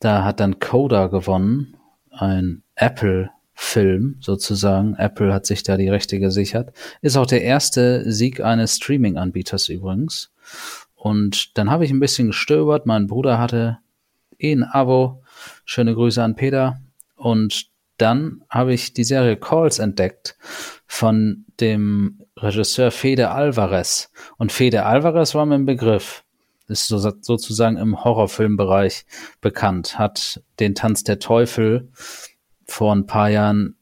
Da hat dann Coda gewonnen, ein Apple-Film sozusagen. Apple hat sich da die Rechte gesichert. Ist auch der erste Sieg eines Streaming-Anbieters übrigens. Und dann habe ich ein bisschen gestöbert. Mein Bruder hatte eh ein Abo. Schöne Grüße an Peter. Und dann habe ich die Serie Calls entdeckt von dem Regisseur Fede Alvarez. Und Fede Alvarez war mir ein Begriff. Ist so, sozusagen im Horrorfilmbereich bekannt. Hat den Tanz der Teufel vor ein paar Jahren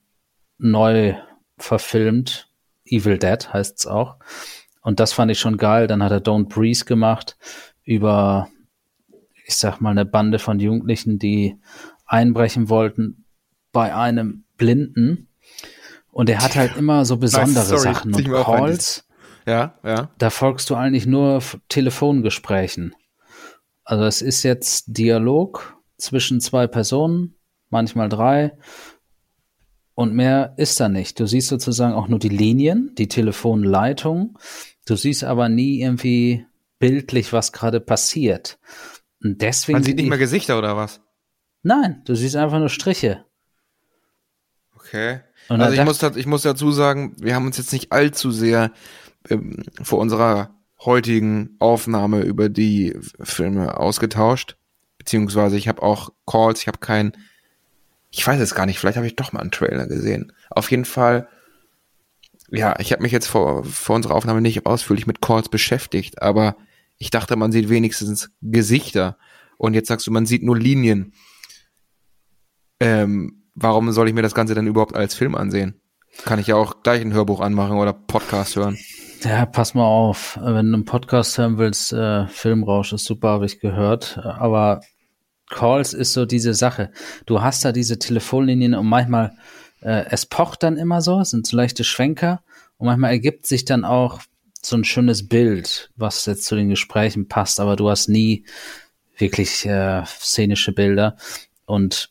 neu verfilmt. Evil Dead heißt es auch. Und das fand ich schon geil. Dann hat er Don't Breathe gemacht über, ich sag mal, eine Bande von Jugendlichen, die einbrechen wollten bei einem Blinden. Und er hat halt immer so besondere sorry, Sachen. Und Calls, Ja, ja. da folgst du eigentlich nur Telefongesprächen. Also es ist jetzt Dialog zwischen zwei Personen, manchmal drei. Und mehr ist da nicht. Du siehst sozusagen auch nur die Linien, die Telefonleitung. Du siehst aber nie irgendwie bildlich, was gerade passiert. Und deswegen. Man sieht nicht mehr Gesichter oder was? Nein, du siehst einfach nur Striche. Okay. Und also ich muss, ich muss dazu sagen, wir haben uns jetzt nicht allzu sehr ähm, vor unserer heutigen Aufnahme über die Filme ausgetauscht. Beziehungsweise ich habe auch Calls, ich habe kein, ich weiß es gar nicht, vielleicht habe ich doch mal einen Trailer gesehen. Auf jeden Fall, ja, ich habe mich jetzt vor, vor unserer Aufnahme nicht ausführlich mit Calls beschäftigt, aber ich dachte, man sieht wenigstens Gesichter. Und jetzt sagst du, man sieht nur Linien. Ähm, warum soll ich mir das Ganze denn überhaupt als Film ansehen? Kann ich ja auch gleich ein Hörbuch anmachen oder Podcast hören. Ja, pass mal auf. Wenn du einen Podcast hören willst, äh, Filmrausch ist super, habe ich gehört. Aber Calls ist so diese Sache. Du hast da diese Telefonlinien und manchmal, äh, es pocht dann immer so, es sind so leichte Schwenker und manchmal ergibt sich dann auch so ein schönes Bild, was jetzt zu den Gesprächen passt, aber du hast nie wirklich äh, szenische Bilder. Und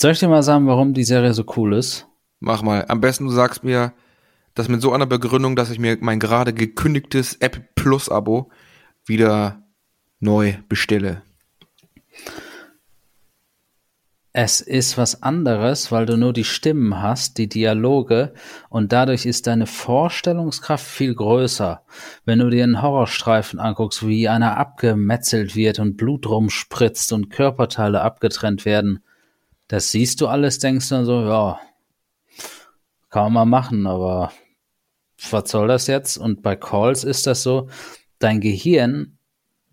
soll ich dir mal sagen, warum die Serie so cool ist? Mach mal. Am besten du sagst mir das mit so einer Begründung, dass ich mir mein gerade gekündigtes Apple Plus Abo wieder neu bestelle. Es ist was anderes, weil du nur die Stimmen hast, die Dialoge und dadurch ist deine Vorstellungskraft viel größer. Wenn du dir einen Horrorstreifen anguckst, wie einer abgemetzelt wird und Blut rumspritzt und Körperteile abgetrennt werden, das siehst du alles, denkst du dann so, ja, kann man mal machen, aber was soll das jetzt? Und bei Calls ist das so, dein Gehirn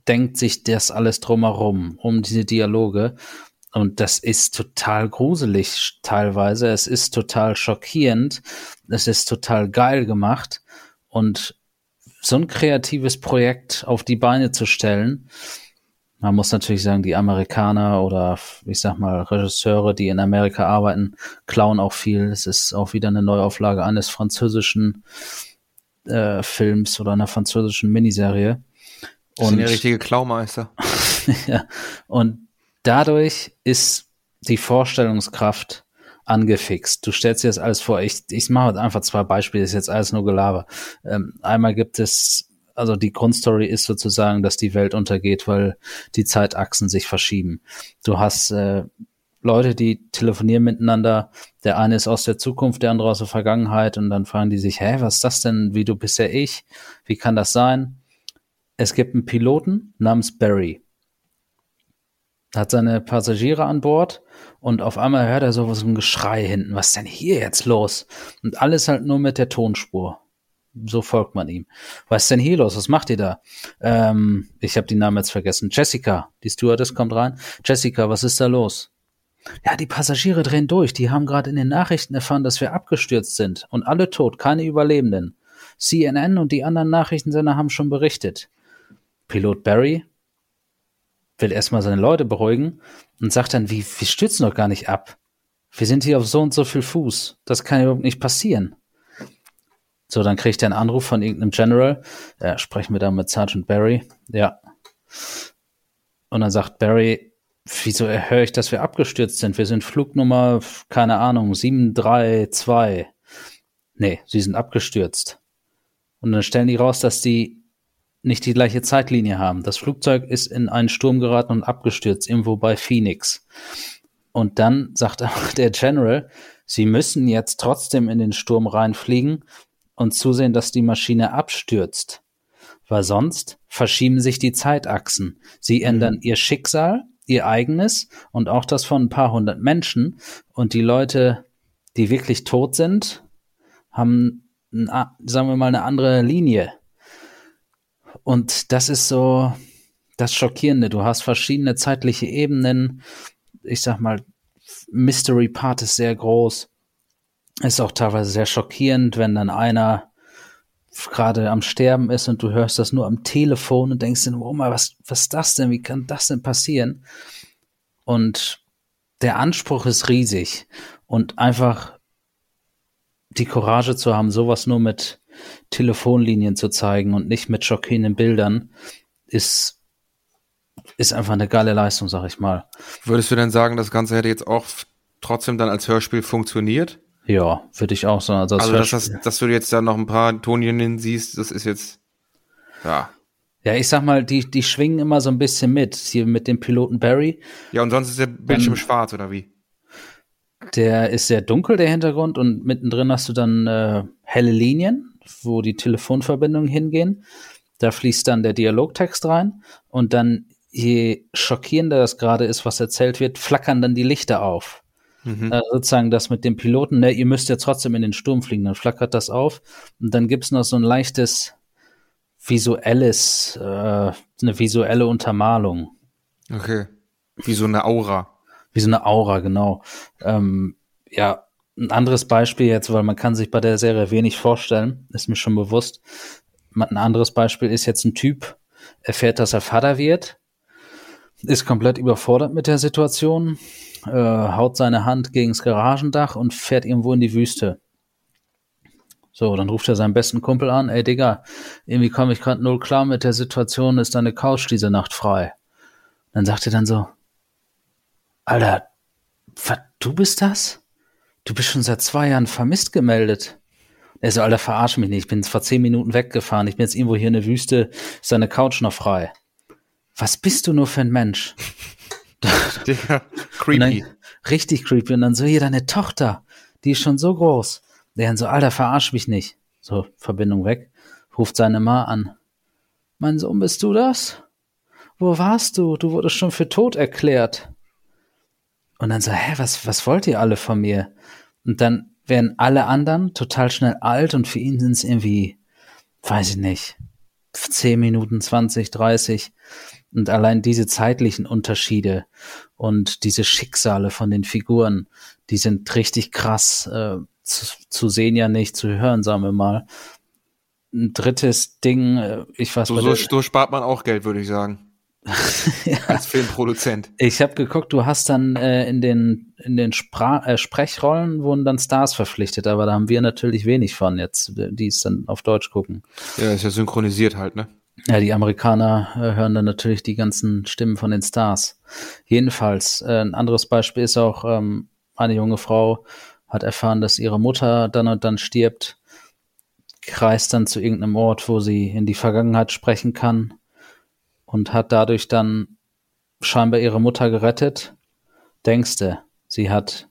denkt sich das alles drumherum, um diese Dialoge. Und das ist total gruselig teilweise. Es ist total schockierend. Es ist total geil gemacht. Und so ein kreatives Projekt auf die Beine zu stellen, man muss natürlich sagen, die Amerikaner oder ich sag mal Regisseure, die in Amerika arbeiten, klauen auch viel. Es ist auch wieder eine Neuauflage eines französischen äh, Films oder einer französischen Miniserie. Das sind ja richtige Klaumeister. <laughs> ja, und dadurch ist die Vorstellungskraft angefixt. Du stellst dir das alles vor. Ich, ich mache einfach zwei Beispiele, das ist jetzt alles nur Gelaber. Ähm, einmal gibt es, also die Grundstory ist sozusagen, dass die Welt untergeht, weil die Zeitachsen sich verschieben. Du hast äh, Leute, die telefonieren miteinander. Der eine ist aus der Zukunft, der andere aus der Vergangenheit und dann fragen die sich, hä, was ist das denn? Wie du bist ja ich? Wie kann das sein? Es gibt einen Piloten namens Barry hat seine Passagiere an Bord und auf einmal hört er so was ein Geschrei hinten. Was ist denn hier jetzt los? Und alles halt nur mit der Tonspur. So folgt man ihm. Was ist denn hier los? Was macht ihr da? Ähm, ich habe die Namen jetzt vergessen. Jessica, die Stewardess kommt rein. Jessica, was ist da los? Ja, die Passagiere drehen durch. Die haben gerade in den Nachrichten erfahren, dass wir abgestürzt sind und alle tot, keine Überlebenden. CNN und die anderen Nachrichtensender haben schon berichtet. Pilot Barry, will erstmal seine Leute beruhigen und sagt dann, wie, wir stürzen doch gar nicht ab. Wir sind hier auf so und so viel Fuß. Das kann überhaupt nicht passieren. So, dann kriegt er einen Anruf von irgendeinem General. Ja, sprechen wir da mit Sergeant Barry. Ja. Und dann sagt Barry, wieso höre ich, dass wir abgestürzt sind? Wir sind Flugnummer, keine Ahnung, 732. Nee, sie sind abgestürzt. Und dann stellen die raus, dass die nicht die gleiche Zeitlinie haben. Das Flugzeug ist in einen Sturm geraten und abgestürzt, irgendwo bei Phoenix. Und dann sagt <laughs> der General, sie müssen jetzt trotzdem in den Sturm reinfliegen und zusehen, dass die Maschine abstürzt. Weil sonst verschieben sich die Zeitachsen. Sie mhm. ändern ihr Schicksal, ihr eigenes und auch das von ein paar hundert Menschen. Und die Leute, die wirklich tot sind, haben, sagen wir mal, eine andere Linie. Und das ist so das Schockierende. Du hast verschiedene zeitliche Ebenen. Ich sag mal, Mystery Part ist sehr groß. Ist auch teilweise sehr schockierend, wenn dann einer gerade am Sterben ist und du hörst das nur am Telefon und denkst dir, oh mal, was, was ist das denn? Wie kann das denn passieren? Und der Anspruch ist riesig und einfach die Courage zu haben, sowas nur mit Telefonlinien zu zeigen und nicht mit schockierenden Bildern, ist, ist einfach eine geile Leistung, sag ich mal. Würdest du denn sagen, das Ganze hätte jetzt auch trotzdem dann als Hörspiel funktioniert? Ja, würde ich auch sagen. Also, also dass, das, dass du jetzt da noch ein paar Tonlinien siehst, das ist jetzt, ja. Ja, ich sag mal, die, die schwingen immer so ein bisschen mit. Hier mit dem Piloten Barry. Ja, und sonst ist der Bildschirm dann, schwarz, oder wie? Der ist sehr dunkel, der Hintergrund, und mittendrin hast du dann äh, helle Linien wo die Telefonverbindungen hingehen. Da fließt dann der Dialogtext rein und dann, je schockierender das gerade ist, was erzählt wird, flackern dann die Lichter auf. Mhm. Also sozusagen das mit dem Piloten, ne, ihr müsst ja trotzdem in den Sturm fliegen, dann flackert das auf und dann gibt's noch so ein leichtes visuelles, äh, eine visuelle Untermalung. Okay. Wie so eine Aura. Wie so eine Aura, genau. Ähm, ja, ein anderes Beispiel jetzt, weil man kann sich bei der Serie wenig vorstellen, ist mir schon bewusst. Ein anderes Beispiel ist jetzt ein Typ, erfährt, dass er Vater wird, ist komplett überfordert mit der Situation, äh, haut seine Hand gegens Garagendach und fährt irgendwo in die Wüste. So, dann ruft er seinen besten Kumpel an, ey Digga, irgendwie komme ich gerade null klar mit der Situation, ist deine Couch diese Nacht frei? Dann sagt er dann so, Alter, was, du bist das? du bist schon seit zwei Jahren vermisst gemeldet. Er so, Alter, verarsch mich nicht. Ich bin vor zehn Minuten weggefahren. Ich bin jetzt irgendwo hier in der Wüste. Ist deine Couch noch frei? Was bist du nur für ein Mensch? <laughs> Digga, creepy. Dann, richtig creepy. Und dann so, hier deine Tochter. Die ist schon so groß. Der dann so, Alter, verarsch mich nicht. So, Verbindung weg. Ruft seine Ma an. Mein Sohn, bist du das? Wo warst du? Du wurdest schon für tot erklärt. Und dann so, hä, was, was wollt ihr alle von mir? Und dann werden alle anderen total schnell alt und für ihn sind es irgendwie, weiß ich nicht, 10 Minuten, 20, 30. Und allein diese zeitlichen Unterschiede und diese Schicksale von den Figuren, die sind richtig krass äh, zu, zu sehen ja nicht, zu hören, sagen wir mal. Ein drittes Ding, äh, ich weiß so, so, so spart man auch Geld, würde ich sagen. <laughs> ja. Als Filmproduzent. Ich habe geguckt, du hast dann äh, in den, in den Spra äh, Sprechrollen wurden dann Stars verpflichtet, aber da haben wir natürlich wenig von jetzt, die es dann auf Deutsch gucken. Ja, ist ja synchronisiert halt, ne? Ja, die Amerikaner äh, hören dann natürlich die ganzen Stimmen von den Stars. Jedenfalls, äh, ein anderes Beispiel ist auch, ähm, eine junge Frau hat erfahren, dass ihre Mutter dann und dann stirbt, kreist dann zu irgendeinem Ort, wo sie in die Vergangenheit sprechen kann und hat dadurch dann scheinbar ihre Mutter gerettet. Denkste, sie hat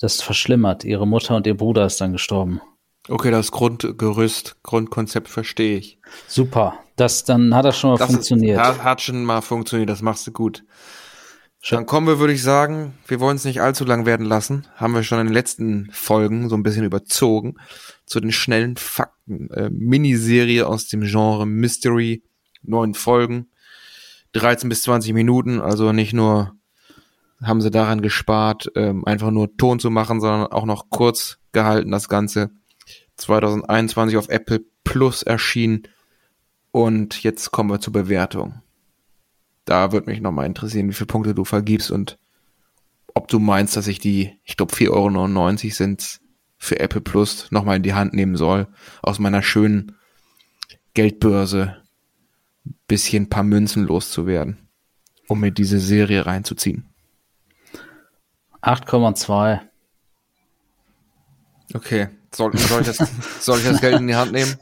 das verschlimmert. Ihre Mutter und ihr Bruder ist dann gestorben. Okay, das Grundgerüst, Grundkonzept verstehe ich. Super. Das, dann hat das schon mal das funktioniert. Ist, hat schon mal funktioniert, das machst du gut. Dann kommen wir, würde ich sagen, wir wollen es nicht allzu lang werden lassen. Haben wir schon in den letzten Folgen so ein bisschen überzogen zu den schnellen Fakten. Äh, Miniserie aus dem Genre Mystery, neun Folgen, 13 bis 20 Minuten, also nicht nur haben sie daran gespart, ähm, einfach nur Ton zu machen, sondern auch noch kurz gehalten das Ganze. 2021 auf Apple Plus erschienen und jetzt kommen wir zur Bewertung. Da würde mich nochmal interessieren, wie viele Punkte du vergibst und ob du meinst, dass ich die, ich glaube 4,99 Euro sind für Apple Plus nochmal in die Hand nehmen soll, aus meiner schönen Geldbörse bisschen paar Münzen loszuwerden, um mir diese Serie reinzuziehen. 8,2. Okay, soll, soll, ich das, soll ich das Geld in die Hand nehmen?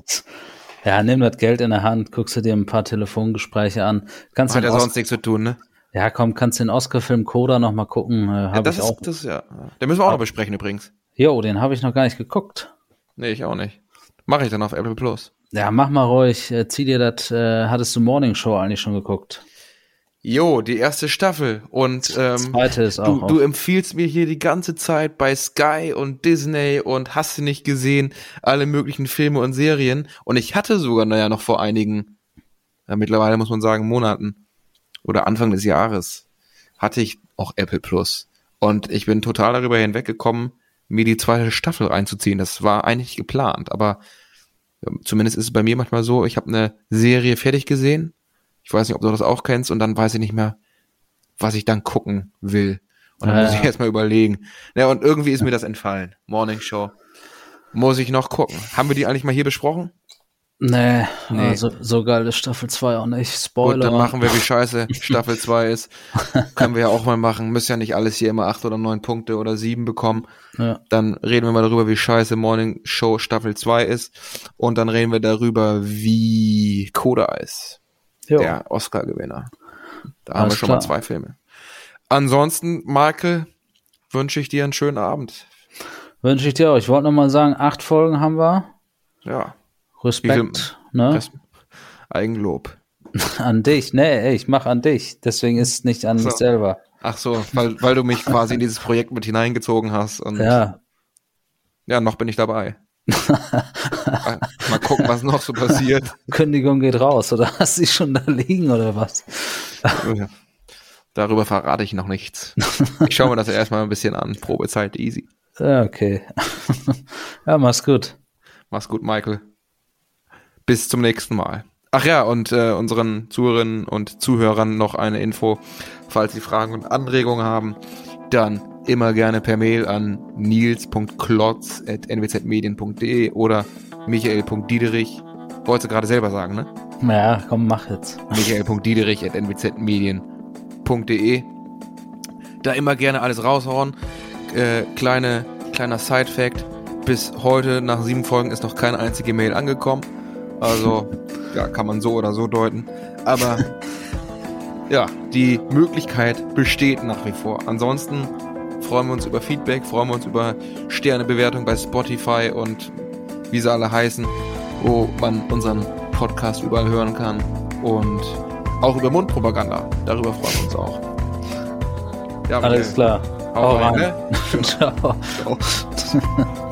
Ja, nimm das Geld in der Hand, guckst du dir ein paar Telefongespräche an. Kannst Hat ja sonst nichts zu tun, ne? Ja, komm, kannst den Oscar-Film Coda noch mal gucken. Äh, ja, das, ist, auch. das ja. Den müssen wir auch noch besprechen übrigens. Jo, den habe ich noch gar nicht geguckt. Nee, ich auch nicht. Mache ich dann auf Apple Plus. Ja, mach mal ruhig. Äh, zieh dir das. Äh, hattest du Morning Show eigentlich schon geguckt? Jo, die erste Staffel. Und ähm, zweite ist auch. Du, du empfiehlst mir hier die ganze Zeit bei Sky und Disney und hast du nicht gesehen, alle möglichen Filme und Serien. Und ich hatte sogar, naja, noch vor einigen, ja, mittlerweile muss man sagen, Monaten oder Anfang des Jahres, hatte ich auch Apple Plus. Und ich bin total darüber hinweggekommen, mir die zweite Staffel reinzuziehen. Das war eigentlich geplant, aber zumindest ist es bei mir manchmal so, ich habe eine Serie fertig gesehen ich weiß nicht, ob du das auch kennst und dann weiß ich nicht mehr, was ich dann gucken will. Und dann ja, muss ich erst mal überlegen. Ja, und irgendwie ist mir das entfallen. Morning Show. Muss ich noch gucken. Haben wir die eigentlich mal hier besprochen? Nee, nee. Also, so geil ist Staffel 2 auch nicht. Spoiler. Gut, dann machen wir, wie scheiße Staffel 2 ist. <laughs> Können wir ja auch mal machen. Müssen ja nicht alles hier immer 8 oder 9 Punkte oder 7 bekommen. Ja. Dann reden wir mal darüber, wie scheiße Morning Show Staffel 2 ist. Und dann reden wir darüber, wie Coda ist jo. der Oscar-Gewinner. Da Alles haben wir schon klar. mal zwei Filme. Ansonsten, Michael, wünsche ich dir einen schönen Abend. Wünsche ich dir auch. Ich wollte noch mal sagen, acht Folgen haben wir. Ja. Respekt. Ne? Eigenlob. <laughs> An dich, nee, ich mache an dich. Deswegen ist es nicht an so. mich selber. Ach so, weil, weil du mich quasi in dieses Projekt mit hineingezogen hast. Und ja. Ja, noch bin ich dabei. Mal gucken, was noch so passiert. <laughs> Kündigung geht raus, oder hast du sie schon da liegen oder was? Darüber verrate ich noch nichts. Ich schaue mir das erstmal ein bisschen an. Probezeit easy. Ja, okay. ja, mach's gut. Mach's gut, Michael. Bis zum nächsten Mal. Ach ja, und äh, unseren Zuhörerinnen und Zuhörern noch eine Info, falls sie Fragen und Anregungen haben, dann immer gerne per Mail an nils.klotz.nwzmedien.de oder michael.diederich. Wolltest du gerade selber sagen, ne? Naja, komm, mach jetzt. michael.diederich.nwzmedien.de Da immer gerne alles raushauen. Äh, kleine, kleiner Side-Fact. Bis heute, nach sieben Folgen, ist noch keine einzige Mail angekommen. Also, <laughs> ja, kann man so oder so deuten. Aber ja, die Möglichkeit besteht nach wie vor. Ansonsten freuen wir uns über Feedback, freuen wir uns über Sternebewertung bei Spotify und wie sie alle heißen, wo man unseren Podcast überall hören kann und auch über Mundpropaganda. Darüber freuen wir uns auch. Ja, Alles klar. Hau rein, rein. Ne? <laughs> Ciao. Ciao. <laughs>